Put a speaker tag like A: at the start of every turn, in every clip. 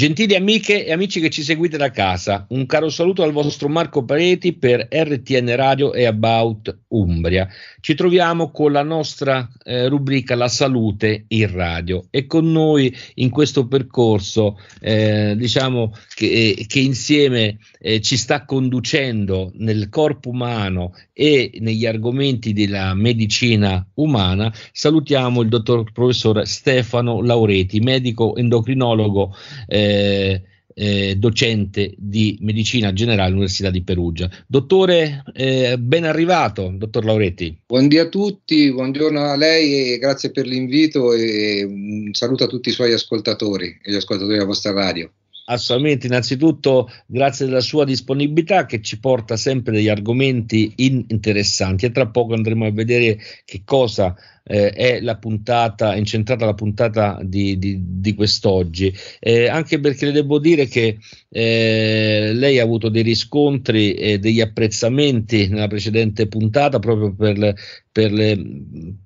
A: Gentili amiche e amici che ci seguite da casa, un caro saluto al vostro Marco Pareti per RTN Radio e About Umbria. Ci troviamo con la nostra eh, rubrica La salute in radio e con noi in questo percorso, eh, diciamo che, eh, che insieme eh, ci sta conducendo nel corpo umano e negli argomenti della medicina umana, salutiamo il dottor professor Stefano Laureti, medico endocrinologo. Eh, eh, eh, docente di medicina generale all'Università di Perugia. Dottore, eh, ben arrivato, dottor Lauretti.
B: Buongiorno a tutti, buongiorno a lei e grazie per l'invito e un saluto a tutti i suoi ascoltatori e gli ascoltatori della vostra radio.
A: Assolutamente, innanzitutto grazie della sua disponibilità che ci porta sempre degli argomenti interessanti e tra poco andremo a vedere che cosa eh, è la puntata, incentrata la puntata di, di, di quest'oggi, eh, anche perché le devo dire che eh, lei ha avuto dei riscontri e degli apprezzamenti nella precedente puntata proprio per, per, le,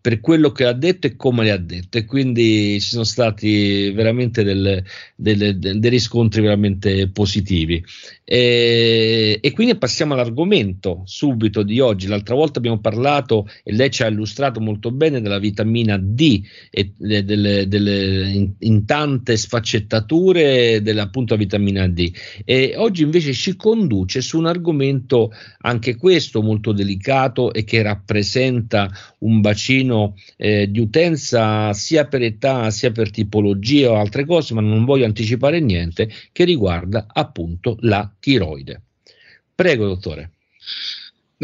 A: per, quello che ha detto e come le ha detto e quindi ci sono stati veramente delle, delle, dei riscontri veramente positivi. E, e, quindi passiamo all'argomento subito di oggi. L'altra volta abbiamo parlato e lei ci ha illustrato molto bene della vitamina D e delle, delle in, in, tante sfaccettature dell'appunto vitamina D. E oggi invece ci conduce su un argomento anche questo molto delicato e che rappresenta un bacino eh, di utenza sia per età sia per tipologia o altre cose, ma non voglio anticipare niente, che riguarda appunto la tiroide. Prego, dottore.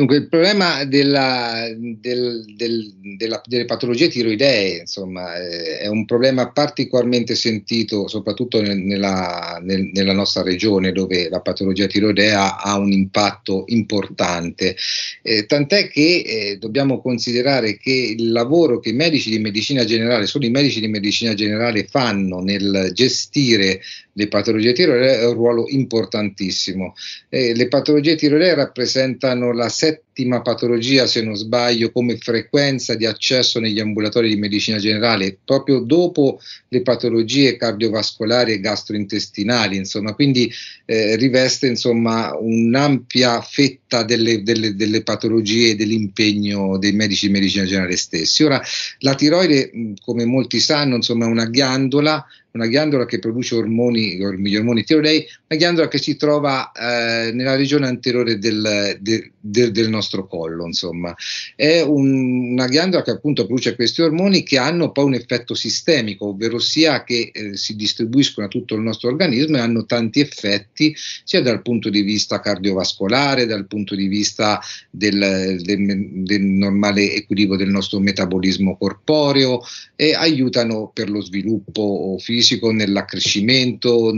B: Dunque, il problema della, del, del, della, delle patologie tiroidee insomma, eh, è un problema particolarmente sentito soprattutto nel, nella, nel, nella, nostra regione dove la patologia tiroidea ha un impatto importante. Eh, tant'è che eh, dobbiamo considerare che il lavoro che i medici di medicina generale, solo i medici di medicina generale fanno nel gestire le patologie tiroidee è un ruolo importantissimo. Eh, le patologie tiroidee rappresentano la it settima patologia, se non sbaglio, come frequenza di accesso negli ambulatori di medicina generale, proprio dopo le patologie cardiovascolari e gastrointestinali, insomma, quindi eh, riveste insomma, un'ampia fetta delle, delle, delle patologie e dell'impegno dei medici di medicina generale stessi. Ora, la tiroide, come molti sanno, insomma, è una ghiandola una ghiandola che produce ormoni, gli ormoni tiroidei, una ghiandola che si trova eh, nella regione anteriore del, de, de, del, nostro collo, insomma. È un, una ghiandola che appunto produce questi ormoni che hanno poi un effetto sistemico, ovvero sia che eh, si distribuiscono a tutto il nostro organismo e hanno tanti effetti, sia dal punto di vista cardiovascolare, dal punto di vista del, del, del normale equilibrio del nostro metabolismo corporeo e aiutano per lo sviluppo fisico nell'accrescimento,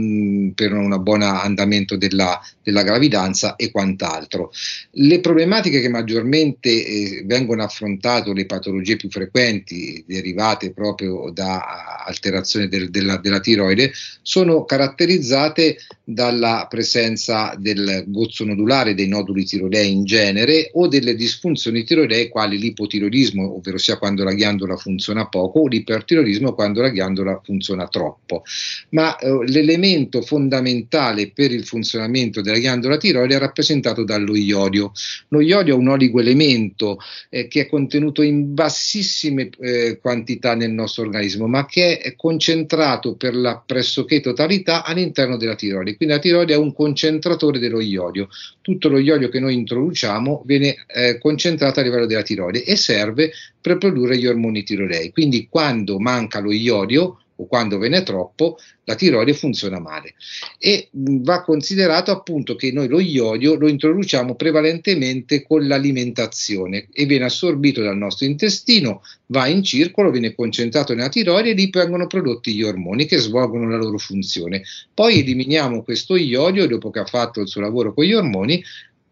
B: per un buon andamento della, della, gravidanza e quant'altro. Le problematiche che maggiormente eh, vengono affrontate, le patologie più frequenti derivate proprio da alterazione del, della, della tiroide, sono caratterizzate dalla presenza del gozzo nodulare, dei noduli tiroidei in genere o delle disfunzioni tiroidee quali l'ipotiroidismo, ovvero sia quando la ghiandola funziona poco, o l'ipertiroidismo quando la ghiandola funziona troppo, ma eh, l'elemento fondamentale per il funzionamento della ghiandola tiroide è rappresentato dallo iodio. Lo iodio è un oligoelemento eh, che è contenuto in bassissime eh, quantità nel nostro organismo, ma che è concentrato per la pressoché totalità all'interno della tiroide. Quindi la tiroide è un concentratore dello iodio. Tutto lo iodio che noi introduciamo viene eh, concentrato a livello della tiroide e serve per produrre gli ormoni tiroidei. Quindi quando manca lo iodio, o quando ve n'è troppo, la tiroide funziona male. E va considerato appunto che noi lo iodio lo introduciamo prevalentemente con l'alimentazione e viene assorbito dal nostro intestino, va in circolo, viene concentrato nella tiroide e lì vengono prodotti gli ormoni che svolgono la loro funzione. Poi eliminiamo questo iodio dopo che ha fatto il suo lavoro con gli ormoni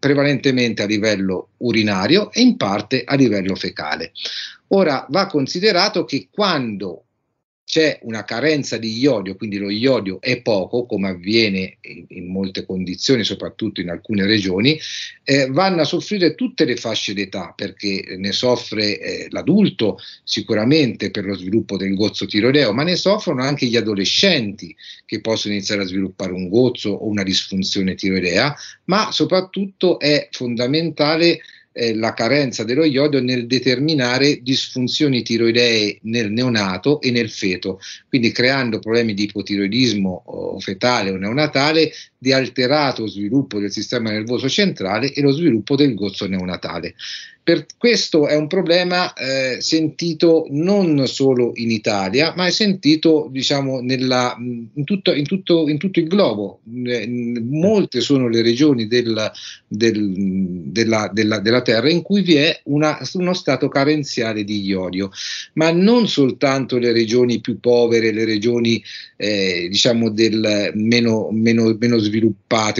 B: prevalentemente a livello urinario e in parte a livello fecale. Ora va considerato che quando c'è una carenza di iodio, quindi lo iodio è poco, come avviene in, in molte condizioni, soprattutto in alcune regioni, eh, vanno a soffrire tutte le fasce d'età, perché ne soffre eh, l'adulto sicuramente per lo sviluppo del gozzo tiroideo, ma ne soffrono anche gli adolescenti che possono iniziare a sviluppare un gozzo o una disfunzione tiroidea, ma soprattutto è fondamentale eh, la carenza dello iodio nel determinare disfunzioni tiroidee nel neonato e nel feto, quindi creando problemi di ipotiroidismo o fetale o neonatale di alterato sviluppo del sistema nervoso centrale e lo sviluppo del gozzo neonatale. Per questo è un problema eh, sentito non solo in Italia, ma è sentito diciamo, nella, in, tutto, in, tutto, in, tutto, il globo. Eh, molte sono le regioni del, del, della, della, della, Terra in cui vi è una, uno stato carenziale di iodio, ma non soltanto le regioni più povere, le regioni eh, diciamo del meno, meno, meno, sviluppate,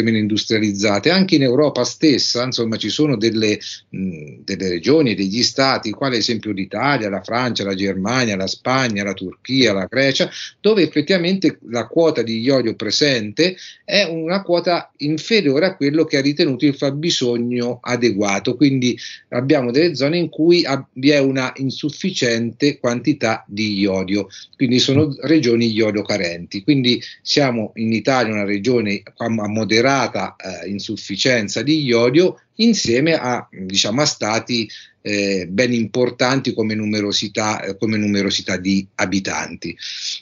B: meno industrializzate, anche in Europa stessa, insomma, ci sono delle, mh, delle regioni, degli stati, quale esempio l'Italia, la Francia, la Germania, la Spagna, la Turchia, la Grecia, dove effettivamente la quota di iodio presente è una quota inferiore a quello che ha ritenuto il fabbisogno adeguato. Quindi abbiamo delle zone in cui vi è una insufficiente quantità di iodio, quindi sono regioni iodio carenti. Quindi siamo in Italia una regione a moderata eh, insufficienza di iodio insieme a, diciamo, a stati eh, ben importanti come numerosità, eh, come numerosità di abitanti.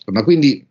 B: Ma quindi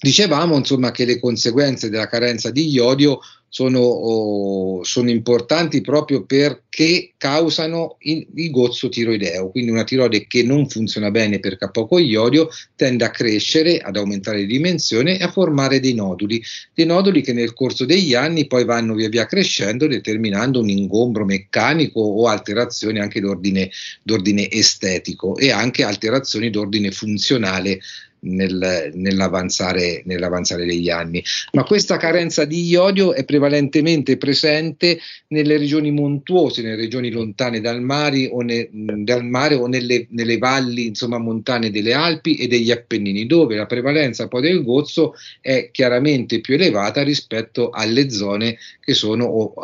B: dicevamo insomma, che le conseguenze della carenza di iodio sono, sono importanti proprio perché causano il, il, gozzo tiroideo, quindi una tiroide che non funziona bene perché ha poco iodio tende a crescere, ad aumentare di dimensione e a formare dei noduli, dei noduli che nel corso degli anni poi vanno via via crescendo determinando un ingombro meccanico o alterazioni anche d'ordine, d'ordine estetico e anche alterazioni d'ordine funzionale nel, nell'avanzare, nell'avanzare, degli anni. Ma questa carenza di iodio è prevalentemente presente nelle regioni montuose, nelle regioni lontane dal mare o, ne, dal mare, o nelle, nelle, valli insomma, montane delle Alpi e degli Appennini, dove la prevalenza poi del gozzo è chiaramente più elevata rispetto alle zone che sono o,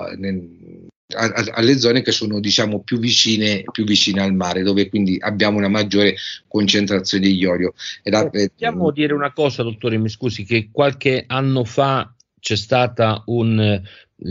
B: alle zone che sono diciamo più vicine, più vicine, al mare, dove quindi abbiamo una maggiore concentrazione di iodio.
A: Possiamo dire una cosa, dottore, mi scusi, che qualche anno fa c'è stata un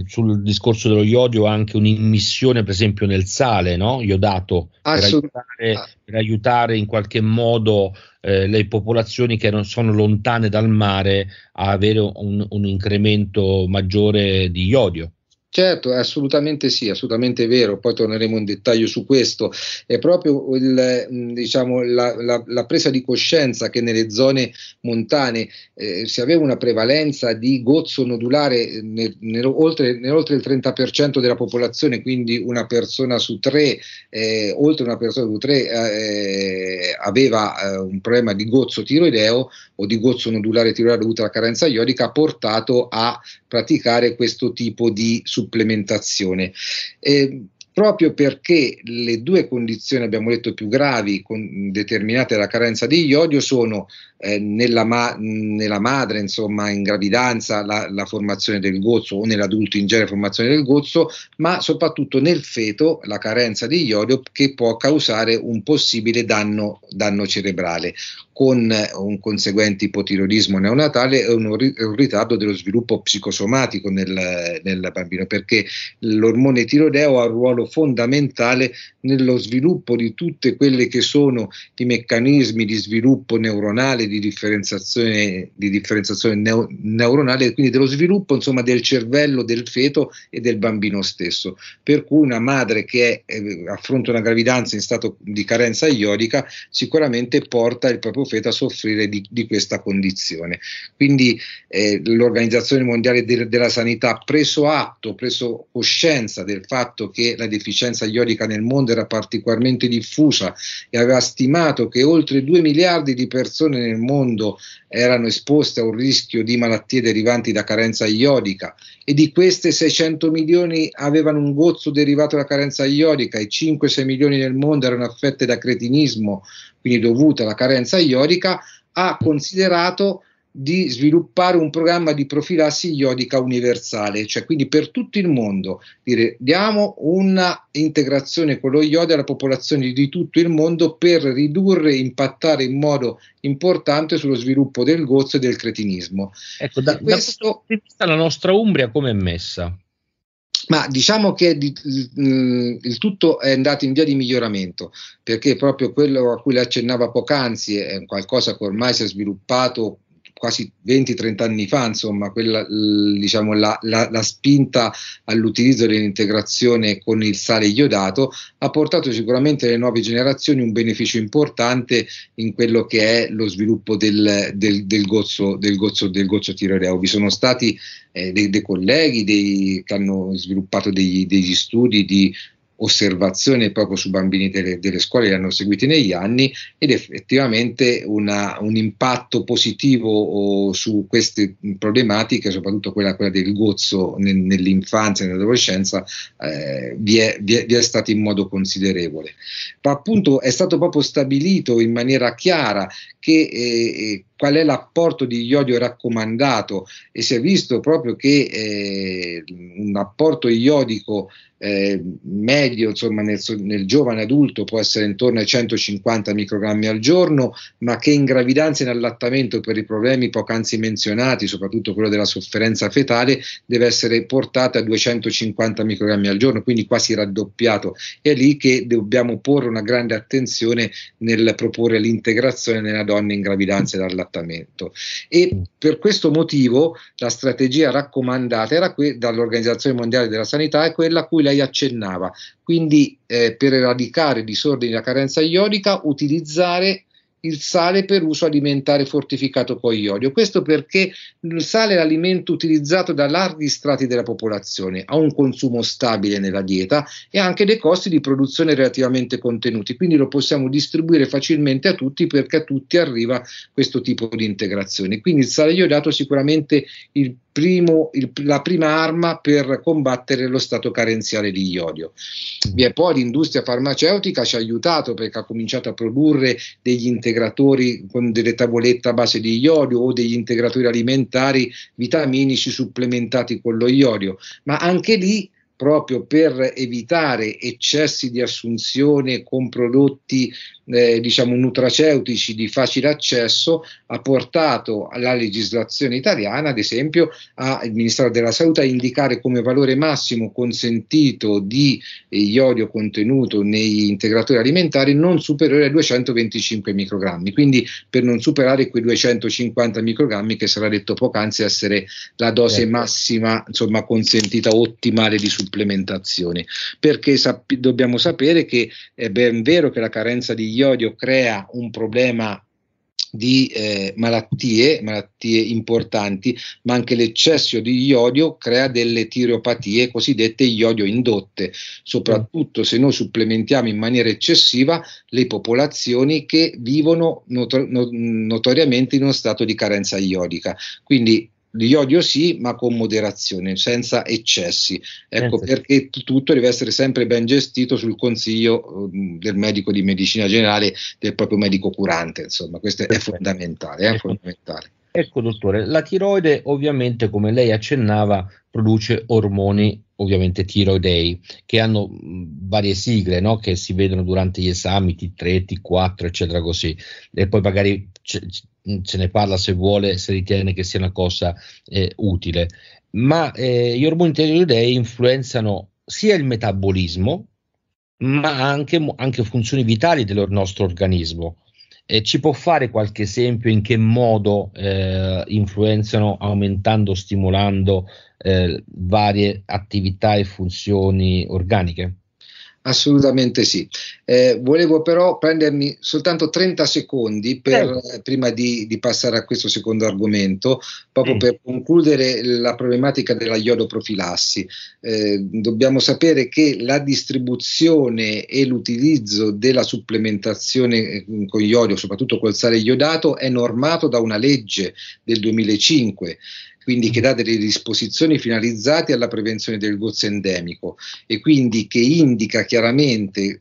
A: sul discorso dello iodio anche un'immissione, per esempio, nel sale no? iodato per aiutare, per aiutare, in qualche modo eh, le popolazioni che non sono lontane dal mare a avere un, un incremento maggiore di iodio.
B: Certo, assolutamente sì, assolutamente vero, poi torneremo in dettaglio su questo, è proprio il, diciamo, la, la, la, presa di coscienza che nelle zone montane eh, si aveva una prevalenza di gozzo nodulare nel, nel, oltre, nell'oltre il 30% della popolazione, quindi una persona su tre, eh, oltre una persona su tre eh, aveva eh, un problema di gozzo tiroideo o di gozzo nodulare tiroideo dovuto alla carenza iodica, ha portato a praticare questo tipo di supplementazione supplementazione. Eh, proprio perché le due condizioni, abbiamo detto, più gravi con, determinate dalla carenza di iodio sono eh, nella, ma- nella, madre, insomma, in gravidanza, la, la, formazione del gozzo o nell'adulto in genere formazione del gozzo, ma soprattutto nel feto la carenza di iodio che può causare un possibile danno, danno cerebrale con un conseguente ipotiroidismo neonatale e un, un, ritardo dello sviluppo psicosomatico nel, nel, bambino, perché l'ormone tiroideo ha un ruolo fondamentale nello sviluppo di tutte quelle che sono i meccanismi di sviluppo neuronale, di differenziazione, di differenziazione neo, neuronale, quindi dello sviluppo insomma, del cervello del feto e del bambino stesso. Per cui una madre che è, eh, affronta una gravidanza in stato di carenza iodica sicuramente porta il proprio feto a soffrire di, di questa condizione. Quindi eh, l'Organizzazione Mondiale de- della Sanità ha preso atto, preso coscienza del fatto che la deficienza iodica nel mondo era particolarmente diffusa e aveva stimato che oltre 2 miliardi di persone nel mondo erano esposte a un rischio di malattie derivanti da carenza iodica. E di queste 600 milioni avevano un gozzo derivato da carenza iodica. E 5-6 milioni nel mondo erano affette da cretinismo, quindi dovuta alla carenza iodica, ha considerato di sviluppare un programma di profilassi iodica universale, cioè quindi per tutto il mondo, dire diamo una integrazione con lo iodio alla popolazione di tutto il mondo per ridurre e impattare in modo importante sullo sviluppo del gozzo e del cretinismo.
A: Ecco, da, questo, da vista la nostra Umbria come è messa?
B: Ma diciamo che di, il, il tutto è andato in via di miglioramento, perché proprio quello a cui le accennava poc'anzi è qualcosa che ormai si è sviluppato quasi 20-30 anni fa, insomma, quella, diciamo, la, la, la, spinta all'utilizzo dell'integrazione con il sale iodato ha portato sicuramente alle nuove generazioni un beneficio importante in quello che è lo sviluppo del, del, del gozzo, del, gozzo, del gozzo tiroideo. Vi sono stati eh, dei, dei, colleghi dei, che hanno sviluppato degli, degli studi di osservazione proprio su bambini delle, delle scuole che hanno seguiti negli anni ed effettivamente una, un impatto positivo su queste problematiche, soprattutto quella, quella del gozzo nel, nell'infanzia e nell'adolescenza, eh, vi, è, vi, è, vi, è, stato in modo considerevole. Ma appunto è stato proprio stabilito in maniera chiara che eh, qual è l'apporto di iodio raccomandato e si è visto proprio che eh, un apporto iodico eh, medio insomma, nel, nel, giovane adulto può essere intorno ai 150 microgrammi al giorno, ma che in gravidanza e in allattamento per i problemi poc'anzi menzionati, soprattutto quello della sofferenza fetale, deve essere portata a 250 microgrammi al giorno, quindi quasi raddoppiato. È lì che dobbiamo porre una grande attenzione nel proporre l'integrazione nella donna in gravidanza e allattamento trattamento. E per questo motivo la strategia raccomandata era que- dall'Organizzazione Mondiale della Sanità è quella a cui lei accennava, quindi eh, per eradicare disordini da carenza iodica utilizzare il sale per uso alimentare fortificato con iodio. Questo perché il sale è l'alimento utilizzato da larghi strati della popolazione, ha un consumo stabile nella dieta e ha anche dei costi di produzione relativamente contenuti, quindi lo possiamo distribuire facilmente a tutti perché a tutti arriva questo tipo di integrazione. Quindi il sale iodato è sicuramente il primo, il, la prima arma per combattere lo stato carenziale di iodio. Vi è poi l'industria farmaceutica ci ha aiutato perché ha cominciato a produrre degli integratori con delle tavolette a base di iodio o degli integratori alimentari vitaminici supplementati con lo iodio, ma anche lì proprio per evitare eccessi di assunzione con prodotti eh, diciamo nutraceutici di facile accesso ha portato la legislazione italiana ad esempio al Ministero della Salute a indicare come valore massimo consentito di eh, iodio contenuto negli integratori alimentari non superiore a 225 microgrammi quindi per non superare quei 250 microgrammi che sarà detto poc'anzi essere la dose certo. massima insomma consentita ottimale di supplementazione perché sap- dobbiamo sapere che è ben vero che la carenza di iodio crea un problema di eh, malattie, malattie importanti, ma anche l'eccesso di iodio crea delle tireopatie cosiddette iodio indotte, soprattutto se noi supplementiamo in maniera eccessiva le popolazioni che vivono noto- notoriamente in uno stato di carenza iodica. Quindi L'iodio sì, ma con moderazione, senza eccessi. Ecco senza. perché tutto deve essere sempre ben gestito sul consiglio uh, del medico di medicina generale, del proprio medico curante. Insomma, questo Perfetto. è fondamentale. È fondamentale.
A: Ecco, dottore, la tiroide ovviamente, come lei accennava, produce ormoni ovviamente tiroidei che hanno varie sigle no? che si vedono durante gli esami T3, T4 eccetera così. E poi magari ce, ce ne parla se vuole se ritiene che sia una cosa eh, utile. Ma eh, gli ormoni tiroidei influenzano sia il metabolismo ma anche, anche funzioni vitali del nostro organismo eh, ci può fare qualche esempio in che modo eh, influenzano aumentando, stimolando eh, varie attività e funzioni organiche?
B: Assolutamente sì. Eh, volevo però prendermi soltanto 30 secondi per, eh. prima di, di, passare a questo secondo argomento, proprio mm. per concludere la problematica della iodoprofilassi. Eh, dobbiamo sapere che la distribuzione e l'utilizzo della supplementazione eh, con iodio, soprattutto col sale iodato, è normato da una legge del 2005 quindi che dà delle disposizioni finalizzate alla prevenzione del gozzo endemico e quindi che indica chiaramente,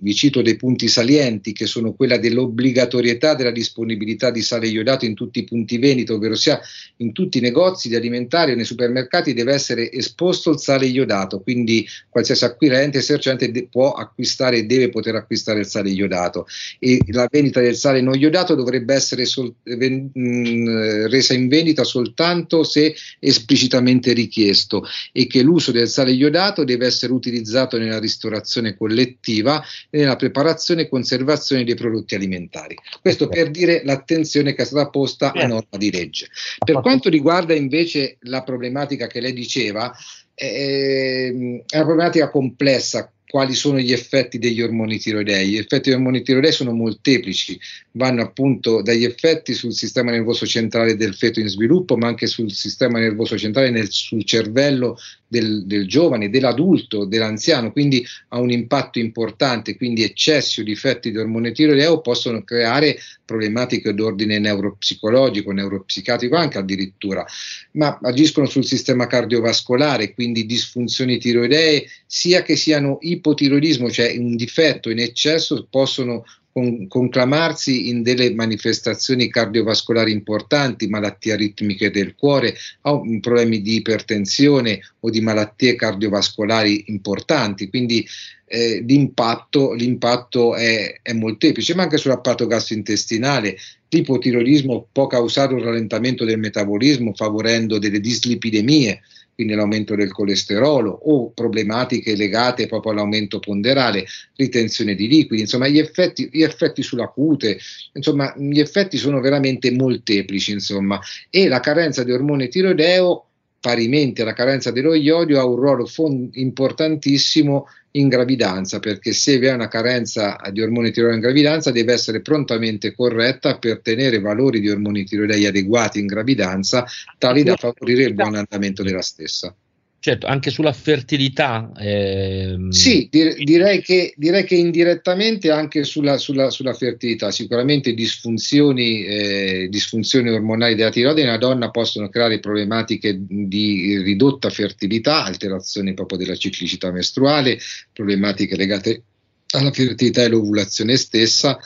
B: vi cito dei punti salienti che sono quella dell'obbligatorietà della disponibilità di sale iodato in tutti i punti vendita, ovvero sia in tutti i negozi di alimentari e nei supermercati deve essere esposto il sale iodato, quindi qualsiasi acquirente, esercente può acquistare e deve poter acquistare il sale iodato. E la vendita del sale non iodato dovrebbe essere sol- ven- mh, resa in vendita soltanto se esplicitamente richiesto e che l'uso del sale iodato deve essere utilizzato nella ristorazione collettiva e nella preparazione e conservazione dei prodotti alimentari. Questo per dire l'attenzione che è stata posta a norma di legge. Per quanto riguarda invece la problematica che lei diceva, eh, è una problematica complessa quali sono gli effetti degli ormoni tiroidei. Gli effetti degli ormoni tiroidei sono molteplici, vanno appunto dagli effetti sul sistema nervoso centrale del feto in sviluppo, ma anche sul sistema nervoso centrale, nel, sul cervello del, del, giovane, dell'adulto, dell'anziano, quindi ha un impatto importante, quindi eccessi o difetti di ormone tiroideo possono creare problematiche d'ordine neuropsicologico, neuropsichiatrico anche addirittura, ma agiscono sul sistema cardiovascolare, quindi disfunzioni tiroidee, sia che siano ipotiroidismo, cioè un difetto in eccesso, possono con, conclamarsi in delle manifestazioni cardiovascolari importanti, malattie aritmiche del cuore, o problemi di ipertensione o di malattie cardiovascolari importanti. Quindi eh, l'impatto, l'impatto è, è, molteplice, ma anche sull'apparato gastrointestinale. L'ipotiroidismo può causare un rallentamento del metabolismo, favorendo delle dislipidemie, quindi l'aumento del colesterolo o problematiche legate proprio all'aumento ponderale, ritenzione di liquidi, insomma gli effetti, gli effetti sulla cute, insomma gli effetti sono veramente molteplici insomma. E la carenza di ormone tiroideo parimenti alla carenza dello iodio ha un ruolo fond- importantissimo in gravidanza, perché se vi è una carenza di ormoni tiroidei in gravidanza deve essere prontamente corretta per tenere valori di ormoni tiroidei adeguati in gravidanza, tali da favorire il buon andamento della stessa.
A: Certo, anche sulla fertilità.
B: Ehm... Sì, dir- direi, che, direi, che, indirettamente anche sulla, sulla, sulla fertilità. Sicuramente disfunzioni, eh, disfunzioni, ormonali della tiroide in una donna possono creare problematiche di ridotta fertilità, alterazioni proprio della ciclicità mestruale, problematiche legate alla fertilità e l'ovulazione stessa,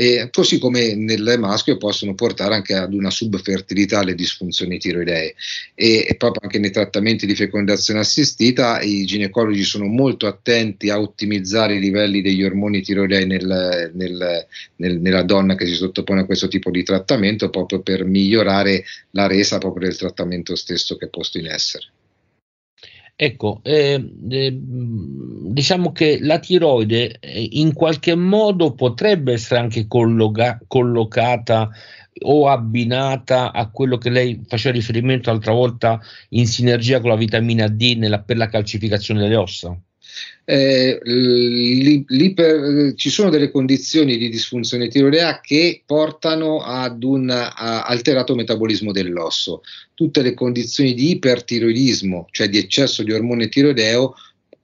B: e così come nel maschio possono portare anche ad una subfertilità le disfunzioni tiroidee e, e, proprio anche nei trattamenti di fecondazione assistita i ginecologi sono molto attenti a ottimizzare i livelli degli ormoni tiroidei nel, nel, nel, nella donna che si sottopone a questo tipo di trattamento proprio per migliorare la resa proprio del trattamento stesso che è posto in essere.
A: Ecco, eh, eh, diciamo che la tiroide eh, in qualche modo potrebbe essere anche colloca- collocata o abbinata a quello che lei faceva riferimento l'altra volta in sinergia con la vitamina D nella, per la calcificazione delle ossa
B: eh, ci sono delle condizioni di disfunzione tiroidea che portano ad un a, alterato metabolismo dell'osso. Tutte le condizioni di ipertiroidismo, cioè di eccesso di ormone tiroideo,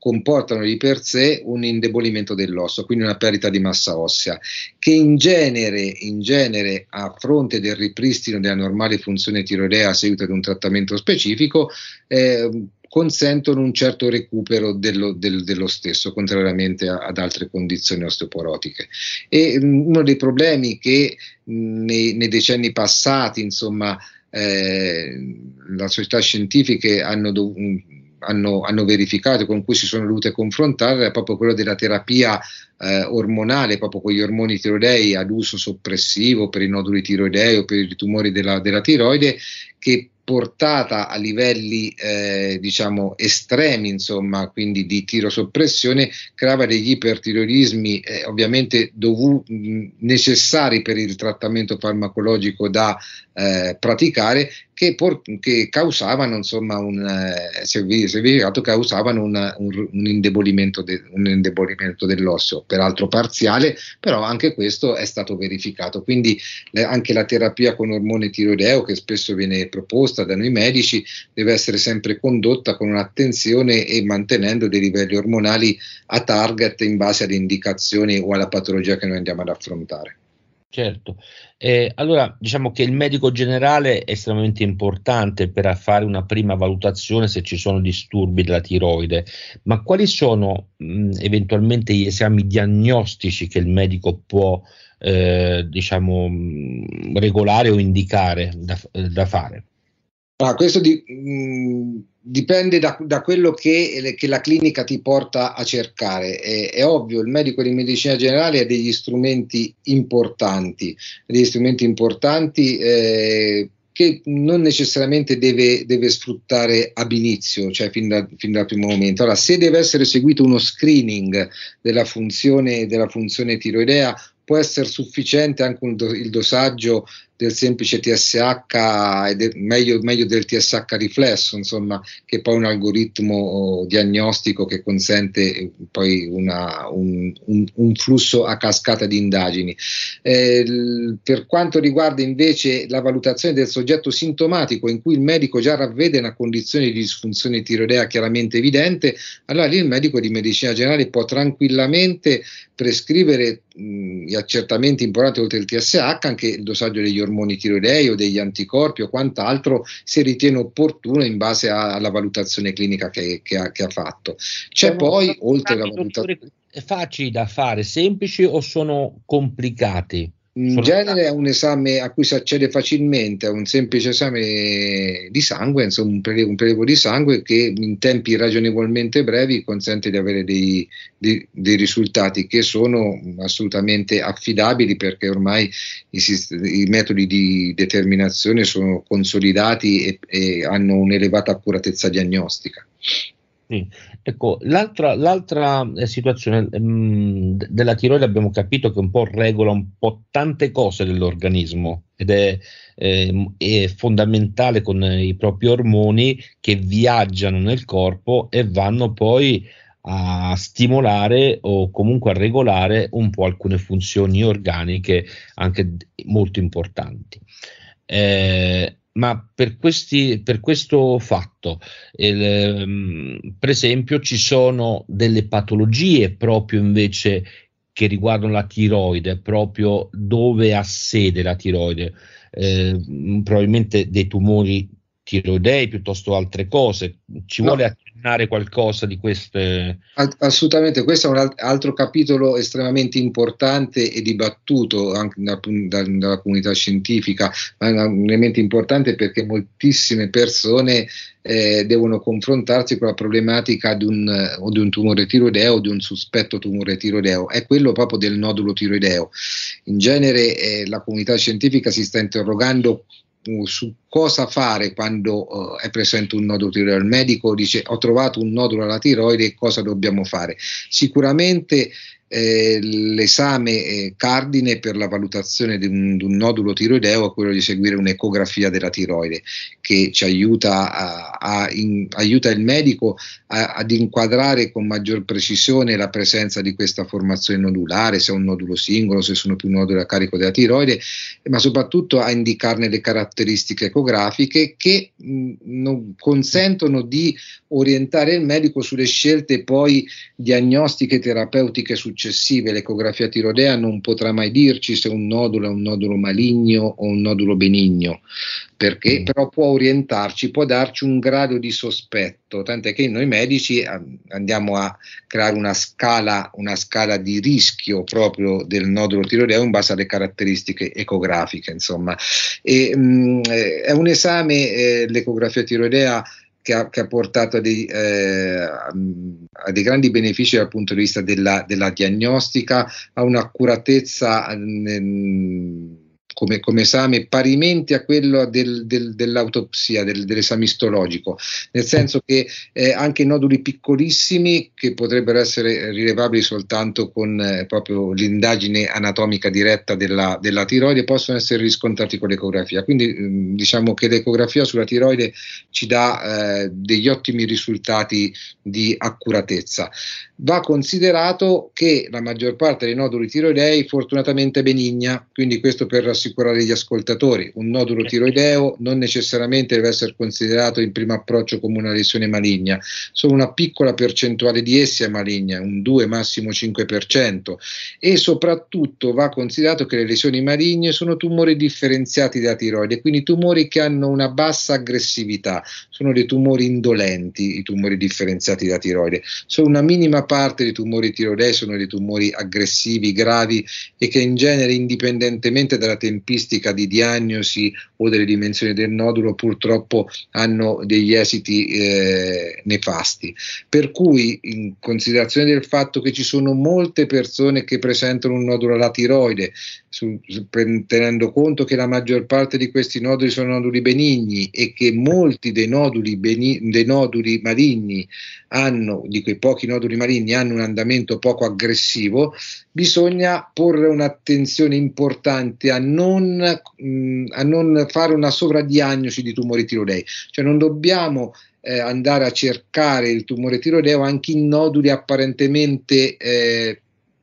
B: comportano di per sé un indebolimento dell'osso, quindi una perdita di massa ossea, che in genere, in genere a fronte del ripristino della normale funzione tiroidea a seguito di un trattamento specifico, eh, consentono un certo recupero dello, del, dello stesso, contrariamente a, ad altre condizioni osteoporotiche. E mm, uno dei problemi che mm, nei, nei, decenni passati, insomma, eh, le società scientifiche hanno, dov- mm, hanno, hanno, verificato, con cui si sono dovute confrontare, è proprio quello della terapia eh, ormonale, proprio con gli ormoni tiroidei ad uso soppressivo per i noduli tiroidei o per i tumori della, della tiroide, che portata a livelli eh, diciamo estremi, insomma, quindi di tirosoppressione, creava degli ipertiroidismi eh, ovviamente dovu- necessari per il trattamento farmacologico da eh, praticare che, por- che, causavano, insomma, un, eh, verificato, causavano una, un, un, indebolimento de- un, indebolimento dell'osso, peraltro parziale, però anche questo è stato verificato. Quindi eh, anche la terapia con ormone tiroideo, che spesso viene proposta da noi medici, deve essere sempre condotta con un'attenzione e mantenendo dei livelli ormonali a target in base alle indicazioni o alla patologia che noi andiamo ad affrontare.
A: Certo, eh, allora diciamo che il medico generale è estremamente importante per fare una prima valutazione se ci sono disturbi della tiroide, ma quali sono mh, eventualmente gli esami diagnostici che il medico può eh, diciamo, mh, regolare o indicare da, da fare?
B: Ah, questo di, mh, dipende da, da quello che, che, la clinica ti porta a cercare. È, è, ovvio, il medico di medicina generale ha degli strumenti importanti, degli strumenti importanti eh, che non necessariamente deve, deve, sfruttare ab inizio, cioè fin, da, fin, dal primo momento. Allora, se deve essere seguito uno screening della funzione, della funzione tiroidea, può essere sufficiente anche do, il dosaggio del semplice TSH ed meglio, meglio, del TSH riflesso, insomma, che poi un algoritmo oh, diagnostico che consente eh, poi una, un, un, un, flusso a cascata di indagini. Eh, per quanto riguarda invece la valutazione del soggetto sintomatico in cui il medico già ravvede una condizione di disfunzione tiroidea chiaramente evidente, allora lì il medico di medicina generale può tranquillamente prescrivere mh, gli accertamenti importanti oltre il TSH, anche il dossaggio degli ormoni tiroidei o degli anticorpi o quant'altro, se ritiene opportuno in base a, alla valutazione clinica che, che, ha, che ha, fatto. C'è sono poi, oltre alla valutazione...
A: Facili da fare, semplici o sono complicati?
B: In genere è un esame a cui si accede facilmente, è un semplice esame di sangue, insomma un prelevo, un prelevo di sangue che in tempi ragionevolmente brevi consente di avere dei, dei, dei risultati che sono assolutamente affidabili perché ormai i, i metodi di determinazione sono consolidati e, e hanno un'elevata accuratezza diagnostica.
A: Sì. Ecco, l'altra, l'altra eh, situazione mh, mm, della tiroide abbiamo capito che un po' regola un po' tante cose dell'organismo ed è, eh, è, fondamentale con i propri ormoni che viaggiano nel corpo e vanno poi a stimolare o comunque a regolare un po' alcune funzioni organiche anche molto importanti. Eh, ma per, questi, per questo fatto, eh, per esempio, ci sono delle patologie proprio invece che riguardano la tiroide, proprio dove ha sede la tiroide, eh, probabilmente dei tumori tiroidei piuttosto altre cose. Ci no. vuole accennare qualcosa di queste?
B: Assolutamente, questo è un altro capitolo estremamente importante e dibattuto anche da, da, dalla comunità scientifica, ma è un elemento importante perché moltissime persone eh, devono confrontarsi con la problematica di un, o di un tumore tiroideo o di un sospetto tumore tiroideo, è quello proprio del nodulo tiroideo. In genere eh, la comunità scientifica si sta interrogando su cosa fare quando uh, è presente un nodulo tiroideo. Il medico dice ho trovato un nodulo alla tiroide cosa dobbiamo fare? Sicuramente l'esame eh, cardine per la valutazione di un, di un, nodulo tiroideo è quello di seguire un'ecografia della tiroide che ci aiuta, a, a in, aiuta il medico a, ad inquadrare con maggior precisione la presenza di questa formazione nodulare, se è un nodulo singolo, se sono più noduli a carico della tiroide, ma soprattutto a indicarne le caratteristiche ecografiche che mh, consentono di orientare il medico sulle scelte poi diagnostiche terapeutiche successive successive l'ecografia tiroidea non potrà mai dirci se un nodulo è un nodulo maligno o un nodulo benigno, perché mm. però può orientarci, può darci un grado di sospetto, tant'è che noi medici andiamo a creare una scala, una scala di rischio proprio del nodulo tiroideo in base alle caratteristiche ecografiche, insomma. E, mh, mm, è un esame, eh, l'ecografia tiroidea, che ha, che ha portato a dei, eh, a dei, grandi benefici dal punto di vista della, della diagnostica, a un'accuratezza nel, come, come, esame parimenti a quello del, del, dell'autopsia, del, dell'esame istologico, nel senso che eh, anche noduli piccolissimi che potrebbero essere rilevabili soltanto con eh, proprio l'indagine anatomica diretta della, della, tiroide possono essere riscontrati con l'ecografia. Quindi mm, diciamo che l'ecografia sulla tiroide ci dà eh, degli ottimi risultati di accuratezza. Va considerato che la maggior parte dei noduli tiroidei fortunatamente benigna, quindi questo per rassicurare rassicurare gli ascoltatori, un nodulo tiroideo non necessariamente deve essere considerato in primo approccio come una lesione maligna, solo una piccola percentuale di essi è maligna, un 2 massimo 5% e soprattutto va considerato che le lesioni maligne sono tumori differenziati della tiroide, quindi tumori che hanno una bassa aggressività, sono dei tumori indolenti, i tumori differenziati da tiroide, solo una minima parte dei tumori tiroidei sono dei tumori aggressivi, gravi e che in genere indipendentemente dalla tempistica di diagnosi o delle dimensioni del nodulo purtroppo hanno degli esiti eh, nefasti. Per cui in considerazione del fatto che ci sono molte persone che presentano un nodulo alla tiroide, su, tenendo conto che la maggior parte di questi noduli sono noduli benigni e che molti dei noduli, beni, dei noduli maligni hanno, di quei pochi noduli maligni, hanno un andamento poco aggressivo, bisogna porre un'attenzione importante a non, mh, mm, a non fare una sovradiagnosi di tumori tiroidei, cioè non dobbiamo eh, andare a cercare il tumore tiroideo anche in noduli apparentemente eh,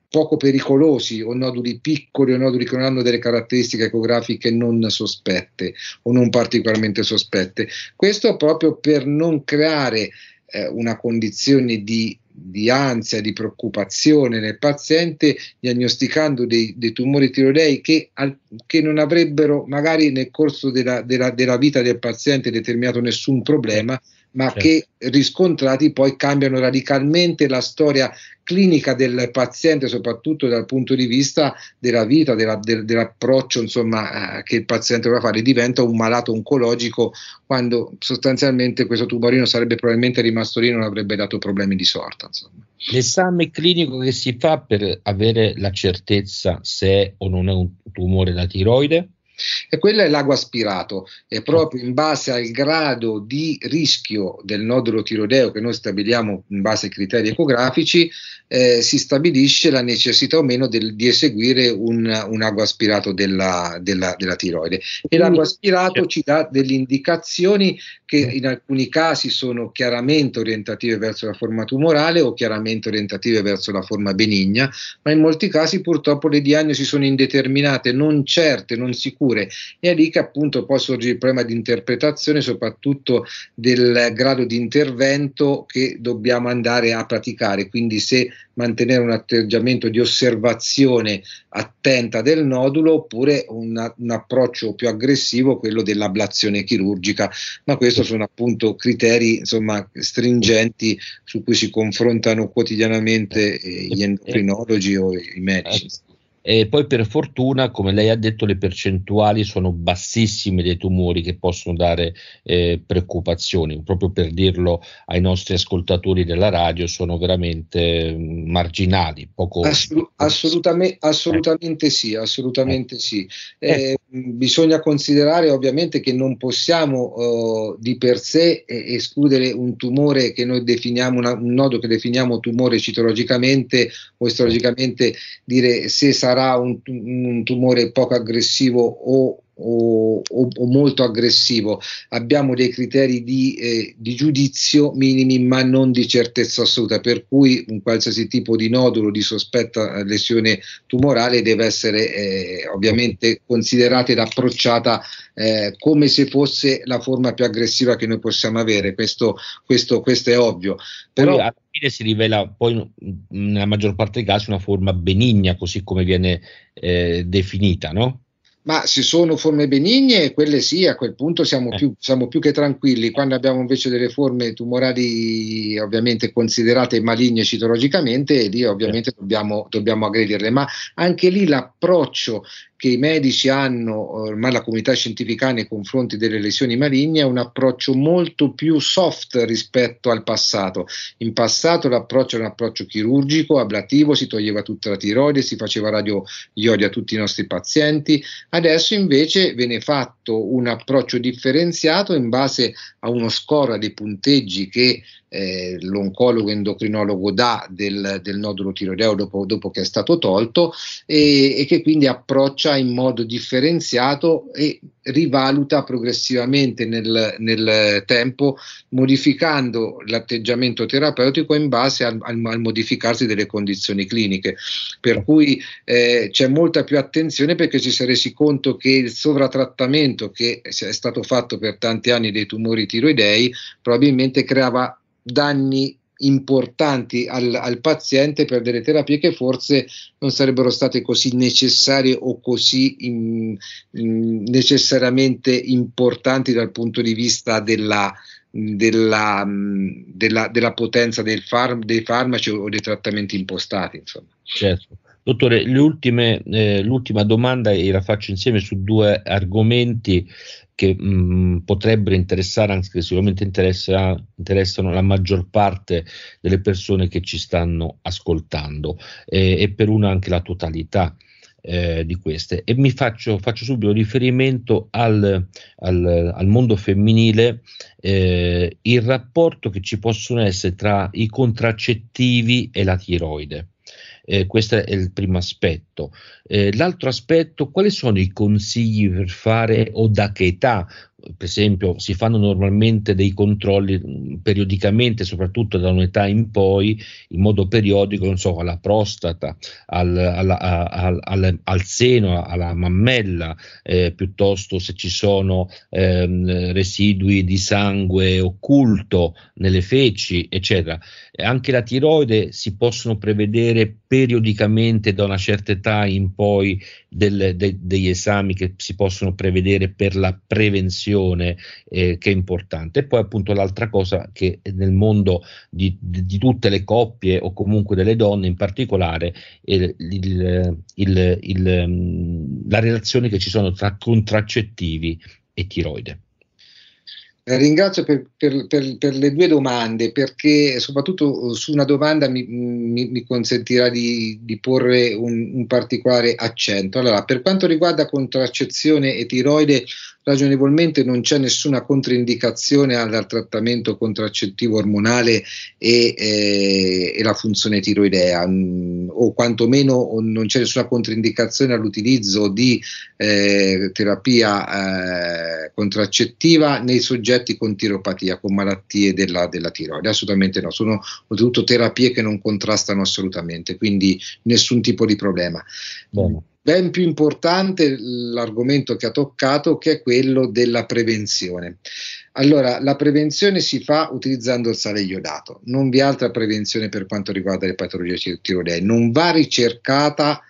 B: poco pericolosi o noduli piccoli o noduli che non hanno delle caratteristiche ecografiche non sospette o non particolarmente sospette. Questo proprio per non creare eh, una condizione di, di, ansia, di preoccupazione nel paziente, diagnosticando dei, dei tumori tiroidei che, al, che, non avrebbero magari nel corso della, della, della vita del paziente determinato nessun problema ma certo. che riscontrati poi cambiano radicalmente la storia clinica del paziente, soprattutto dal punto di vista della vita, della, del, dell'approccio insomma, eh, che il paziente dovrà fare, diventa un malato oncologico quando sostanzialmente questo tumorino sarebbe probabilmente rimasto lì e non avrebbe dato problemi di sorta. Insomma.
A: L'esame clinico che si fa per avere la certezza se è o non è un tumore da tiroide?
B: E quello è l'ago aspirato, è proprio in base al grado di rischio del nodulo tiroideo che noi stabiliamo in base ai criteri ecografici, eh, si stabilisce la necessità o meno del, di eseguire un, un ago aspirato della, della, della tiroide. E l'ago aspirato ci dà delle indicazioni che in alcuni casi sono chiaramente orientative verso la forma tumorale o chiaramente orientative verso la forma benigna, ma in molti casi purtroppo le diagnosi sono indeterminate, non certe, non sicure figure. È lì che appunto poi sorge il problema di interpretazione, soprattutto del grado di intervento che dobbiamo andare a praticare. Quindi se mantenere un atteggiamento di osservazione attenta del nodulo oppure una, un approccio più aggressivo, quello dell'ablazione chirurgica. Ma questi sono appunto criteri insomma, stringenti su cui si confrontano quotidianamente eh, gli endocrinologi o i medici.
A: E poi per fortuna, come lei ha detto, le percentuali sono bassissime dei tumori che possono dare eh, preoccupazioni, proprio per dirlo ai nostri ascoltatori della radio, sono veramente mm, marginali. Poco,
B: Assolu- assolutamente, assolutamente eh. sì, assolutamente eh. sì. Eh, bisogna considerare ovviamente che non possiamo uh, di per sé eh, escludere un tumore che noi definiamo, una, un nodo che definiamo tumore citologicamente o istologicamente, dire se sarà un, un tumore poco aggressivo o o, o, o, molto aggressivo. Abbiamo dei criteri di, eh, di, giudizio minimi, ma non di certezza assoluta, per cui un qualsiasi tipo di nodulo di sospetta lesione tumorale deve essere eh, ovviamente considerata ed approcciata eh, come se fosse la forma più aggressiva che noi possiamo avere. Questo, questo, questo è ovvio.
A: Però, alla fine si rivela poi nella maggior parte dei casi una forma benigna, così come viene eh, definita, no?
B: Ma se sono forme benigne, quelle sì, a quel punto siamo, eh. più, siamo, più, che tranquilli. Quando abbiamo invece delle forme tumorali ovviamente considerate maligne citologicamente, lì ovviamente eh. dobbiamo, dobbiamo aggredirle, ma anche lì l'approccio che i medici hanno, ormai la comunità scientifica nei confronti delle lesioni maligne, è un approccio molto più soft rispetto al passato. In passato l'approccio era un approccio chirurgico, ablativo, si toglieva tutta la tiroide, si faceva radio iodio a tutti i nostri pazienti, adesso invece viene fatto un approccio differenziato in base a uno score dei punteggi che eh, l'oncologo endocrinologo dà del, del nodulo tiroideo dopo, dopo, che è stato tolto e, e, che quindi approccia in modo differenziato e rivaluta progressivamente nel, nel tempo modificando l'atteggiamento terapeutico in base al, al, al, modificarsi delle condizioni cliniche. Per cui eh, c'è molta più attenzione perché ci si è resi conto che il sovratrattamento che è stato fatto per tanti anni dei tumori tiroidei probabilmente creava danni importanti al, al, paziente per delle terapie che forse non sarebbero state così necessarie o così in, in, necessariamente importanti dal punto di vista della, della, della, della potenza del farm, dei farmaci o dei trattamenti impostati. Insomma.
A: Certo. Dottore, ultime, eh, l'ultima domanda e la faccio insieme su due argomenti che mh, mm, potrebbero interessare, anzi che sicuramente interessa, interessano la maggior parte delle persone che ci stanno ascoltando eh, e per una anche la totalità. Eh, di queste e mi faccio, faccio subito riferimento al, al, al mondo femminile, eh, il rapporto che ci possono essere tra i contraccettivi e la tiroide. Eh, questo è il primo aspetto. Eh, l'altro aspetto, quali sono i consigli per fare o da che età per esempio, si fanno normalmente dei controlli periodicamente, soprattutto da un'età in poi, in modo periodico, non so, alla prostata, al, alla, al, al, al seno, alla mammella, eh, piuttosto se ci sono eh, residui di sangue occulto nelle feci, eccetera. Anche la tiroide si possono prevedere periodicamente da una certa età in poi del, de, degli esami che si possono prevedere per la prevenzione eh, che è importante. E poi appunto l'altra cosa che nel mondo di, di, tutte le coppie o comunque delle donne in particolare il, il, il, la relazione che ci sono tra contraccettivi e tiroide.
B: Eh, ringrazio per, per, per, per, le due domande perché soprattutto su una domanda mi, mi, mi consentirà di, di porre un, un, particolare accento. Allora, per quanto riguarda contraccezione e tiroide, ragionevolmente non c'è nessuna controindicazione al trattamento contraccettivo ormonale e, eh, e la funzione tiroidea, mm, o quantomeno non c'è nessuna controindicazione all'utilizzo di eh, terapia eh, contraccettiva nei soggetti con tiropatia, con malattie della, della tiroide. Assolutamente no, sono oltretutto terapie che non contrastano assolutamente, quindi nessun tipo di problema. Bene ben più importante l'argomento che ha toccato, che è quello della prevenzione. Allora, la prevenzione si fa utilizzando il sale iodato, non vi è altra prevenzione per quanto riguarda le patologie tiroidee, non va ricercata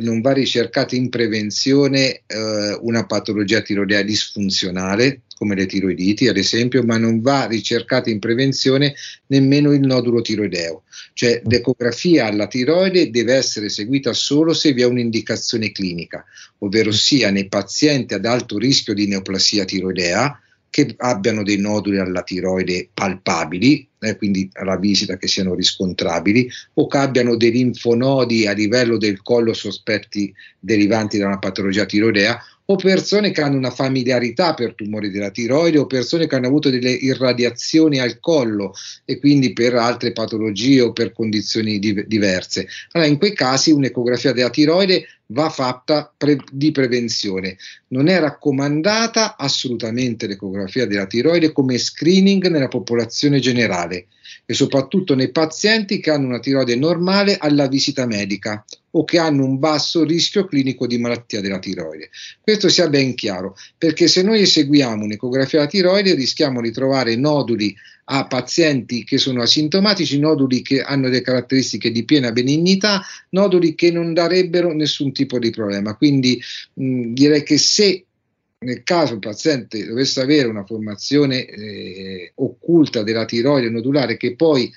B: non va ricercata in prevenzione eh, una patologia tiroidea disfunzionale come le tiroiditi ad esempio, ma non va ricercata in prevenzione nemmeno il nodulo tiroideo, cioè l'ecografia alla tiroide deve essere seguita solo se vi è un'indicazione clinica, ovvero sia nei pazienti ad alto rischio di neoplasia tiroidea, che abbiano dei noduli alla tiroide palpabili, eh, quindi alla visita che siano riscontrabili, o che abbiano dei linfonodi a livello del collo sospetti derivanti da una patologia tiroidea, o persone che hanno una familiarità per tumori della tiroide o persone che hanno avuto delle irradiazioni al collo e quindi per altre patologie o per condizioni di- diverse. Allora, in quei casi un'ecografia della tiroide va fatta pre- di prevenzione. Non è raccomandata assolutamente l'ecografia della tiroide come screening nella popolazione generale e soprattutto nei pazienti che hanno una tiroide normale alla visita medica o che hanno un basso rischio clinico di malattia della tiroide. Questo sia ben chiaro, perché se noi eseguiamo un'ecografia della tiroide rischiamo di trovare noduli a pazienti che sono asintomatici, noduli che hanno delle caratteristiche di piena benignità, noduli che non darebbero nessun tipo di problema. Quindi mh, direi che se nel caso il paziente dovesse avere una formazione eh, occulta della tiroide nodulare che poi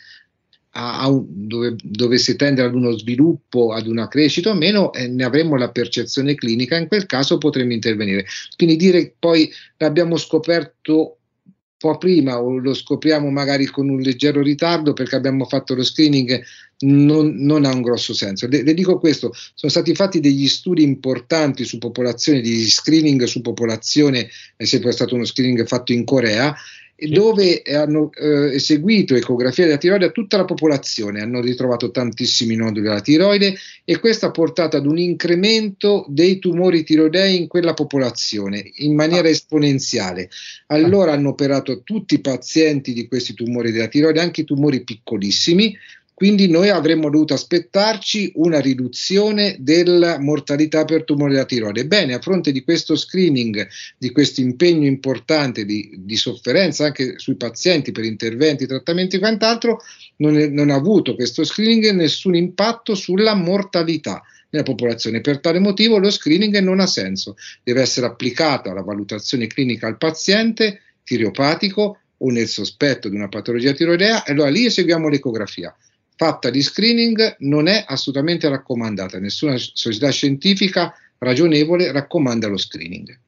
B: un, dove, dovesse tendere ad uno sviluppo, ad una crescita o meno, eh, ne avremmo la percezione clinica, in quel caso potremmo intervenire. Quindi dire poi l'abbiamo scoperto un po' prima o lo scopriamo magari con un leggero ritardo perché abbiamo fatto lo screening non, non, ha un grosso senso. Le, le, dico questo, sono stati fatti degli studi importanti su popolazione, di screening su popolazione, è sempre stato uno screening fatto in Corea, dove hanno eh, eseguito ecografia della tiroide a tutta la popolazione, hanno ritrovato tantissimi noduli della tiroide e questo ha portato ad un incremento dei tumori tiroidei in quella popolazione in maniera ah. esponenziale. Allora ah. hanno operato tutti i pazienti di questi tumori della tiroide, anche i tumori piccolissimi, quindi noi avremmo dovuto aspettarci una riduzione della mortalità per tumore della tiroide. Bene, a fronte di questo screening, di questo impegno importante di, di sofferenza anche sui pazienti per interventi, trattamenti e quant'altro, non, è, non ha avuto questo screening nessun impatto sulla mortalità nella popolazione. Per tale motivo lo screening non ha senso, deve essere applicato alla valutazione clinica al paziente tiriopatico o nel sospetto di una patologia tiroidea e allora lì eseguiamo l'ecografia fatta di screening non è assolutamente raccomandata. Nessuna società scientifica ragionevole raccomanda lo screening.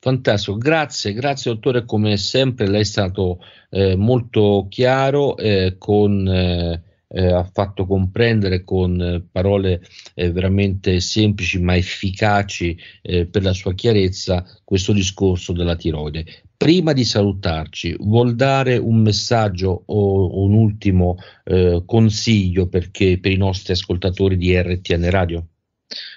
A: Fantastico, grazie, grazie dottore, come sempre lei è stato eh, molto chiaro, eh, con, eh, eh ha fatto comprendere con eh, parole eh, veramente semplici ma efficaci per la sua chiarezza questo discorso della tiroide prima di salutarci, vuol dare un messaggio o un ultimo eh, consiglio perché, per i nostri ascoltatori di RTN Radio?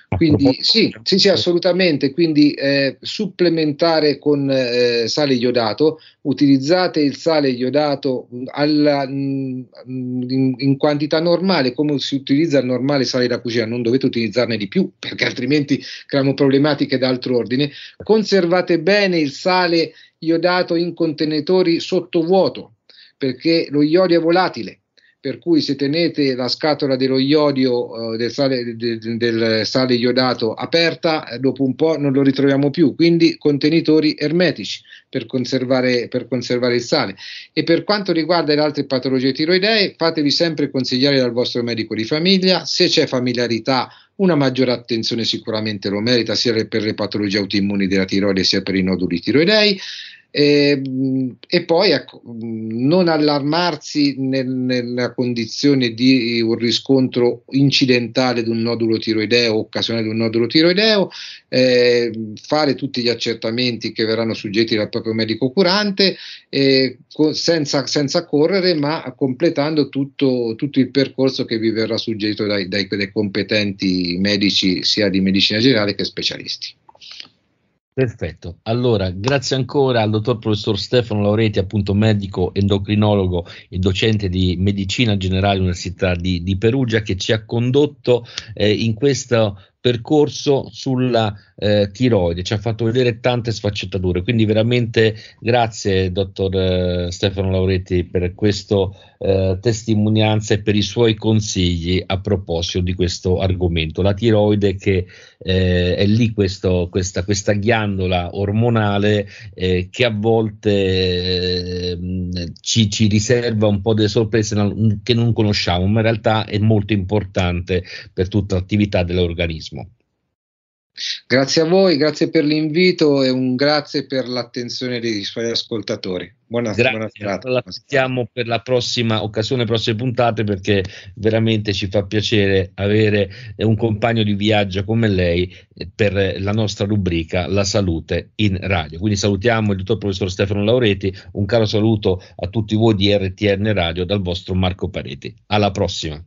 B: Quindi sì, sì, sì, assolutamente, quindi eh, supplementare con eh, sale iodato, utilizzate il sale iodato alla, in, in, quantità normale, come si utilizza il normale sale da cucina, non dovete utilizzarne di più perché altrimenti creiamo problematiche d'altro ordine. Conservate bene il sale iodato in contenitori sottovuoto perché lo iodio è volatile per cui se tenete la scatola dello iodio eh, del, sale, de, del, sale, iodato aperta, eh, dopo un po' non lo ritroviamo più, quindi contenitori ermetici per conservare, per conservare il sale. E per quanto riguarda le altre patologie tiroidee, fatevi sempre consigliare dal vostro medico di famiglia, se c'è familiarità una maggiore attenzione sicuramente lo merita sia per le patologie autoimmuni della tiroide sia per i noduli tiroidei. E, ehm, e poi ecco, non allarmarsi nel, nella condizione di un riscontro incidentale di un nodulo tiroideo occasionale di un nodulo tiroideo, eh, fare tutti gli accertamenti che verranno suggetti dal proprio medico curante eh, senza, senza, correre ma completando tutto, tutto, il percorso che vi verrà suggerito dai, dai, dai competenti medici sia di medicina generale che specialisti.
A: Perfetto, allora grazie ancora al dottor professor Stefano Laureti, appunto medico endocrinologo e docente di medicina generale all'Università di, di Perugia, che ci ha condotto eh, in questo percorso sulla eh, tiroide, ci ha fatto vedere tante sfaccettature, quindi veramente grazie dottor eh, Stefano Lauretti per questa eh, testimonianza e per i suoi consigli a proposito di questo argomento. La tiroide che eh, è lì questo, questa, questa, ghiandola ormonale eh, che a volte ehm, ci, ci, riserva un po' delle sorprese che non conosciamo, ma in realtà è molto importante per tutta l'attività dell'organismo.
B: Grazie a voi, grazie per l'invito e un grazie per l'attenzione dei suoi ascoltatori.
A: Buona, buona serata. La aspettiamo per la prossima occasione, prossime puntate, perché veramente ci fa piacere avere un compagno di viaggio come lei per la nostra rubrica La salute in radio. Quindi salutiamo il dottor professor Stefano Laureti, un caro saluto a tutti voi di RTN Radio dal vostro Marco Pareti. Alla prossima.